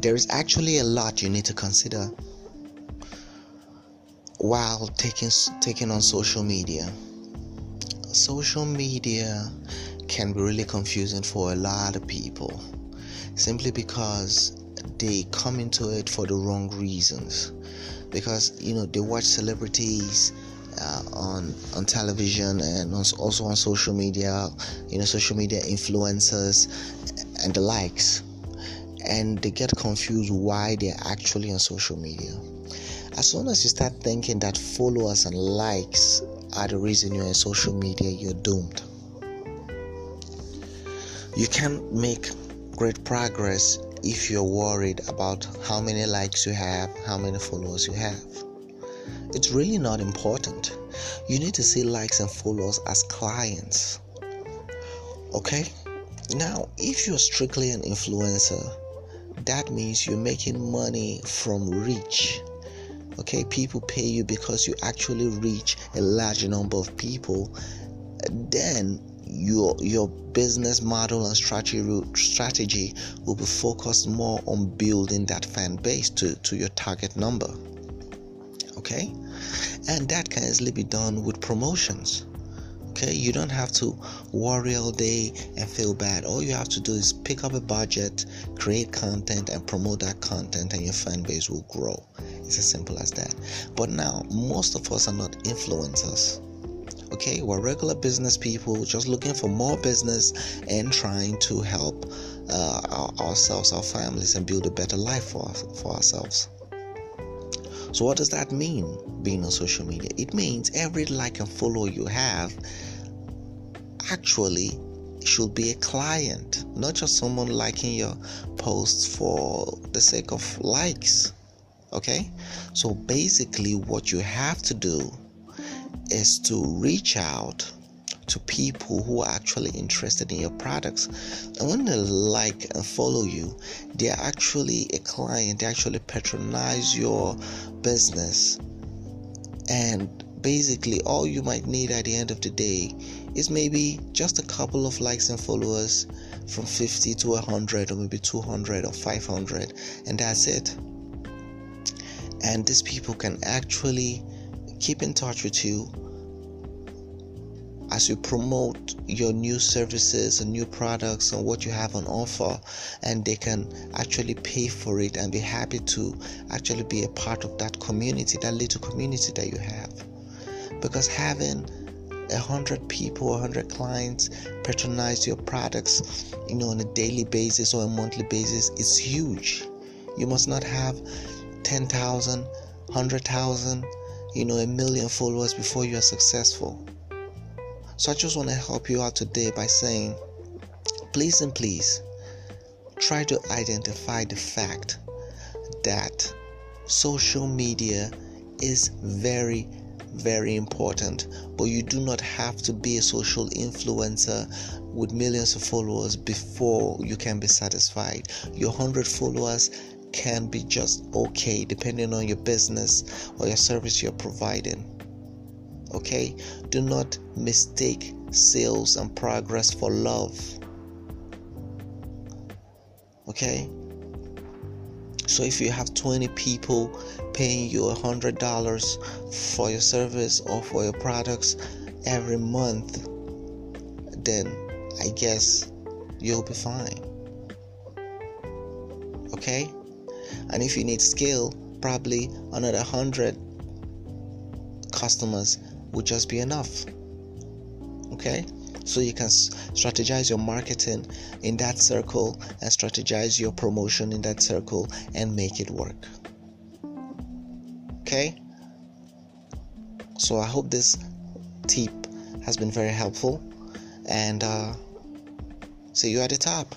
there is actually a lot you need to consider while taking taking on social media. Social media can be really confusing for a lot of people simply because they come into it for the wrong reasons because you know they watch celebrities uh, on on television and also on social media you know social media influencers and the likes and they get confused why they're actually on social media as soon as you start thinking that followers and likes are the reason you're on social media you're doomed you can't make great progress if you're worried about how many likes you have, how many followers you have. It's really not important. You need to see likes and followers as clients. Okay? Now, if you're strictly an influencer, that means you're making money from reach. Okay, people pay you because you actually reach a large number of people. Then your your business model and strategy strategy will be focused more on building that fan base to, to your target number okay and that can easily be done with promotions okay you don't have to worry all day and feel bad. All you have to do is pick up a budget create content and promote that content and your fan base will grow. It's as simple as that. But now most of us are not influencers. Okay we're regular business people just looking for more business and trying to help uh, ourselves our families and build a better life for, for ourselves so what does that mean being on social media? It means every like and follow you have actually should be a client not just someone liking your posts for the sake of likes okay? So basically what you have to do is to reach out to people who are actually interested in your products. And when they like and follow you, they are actually a client, they actually patronize your business. And basically, all you might need at the end of the day is maybe just a couple of likes and followers from 50 to 100, or maybe 200 or 500, and that's it. And these people can actually keep in touch with you as you promote your new services and new products and what you have on offer and they can actually pay for it and be happy to actually be a part of that community that little community that you have because having a hundred people, a hundred clients patronize your products, you know, on a daily basis or a monthly basis is huge. You must not have 10,000, 100,000, you know, a million followers before you are successful. So I just want to help you out today by saying, please and please try to identify the fact that social media is very very important but you do not have to be a social influencer with millions of followers before you can be satisfied. Your 100 followers can be just okay depending on your business or your service you're providing Okay? Do not mistake sales and progress for love. Okay? So if you have 20 people paying you $100 for your service or for your products every month, then I guess you'll be fine. Okay? And if you need skill, probably another 100 customers would just be enough. Okay? So you can strategize your marketing in that circle and strategize your promotion in that circle and make it work. Okay? So I hope this tip has been very helpful and uh, see you at the top.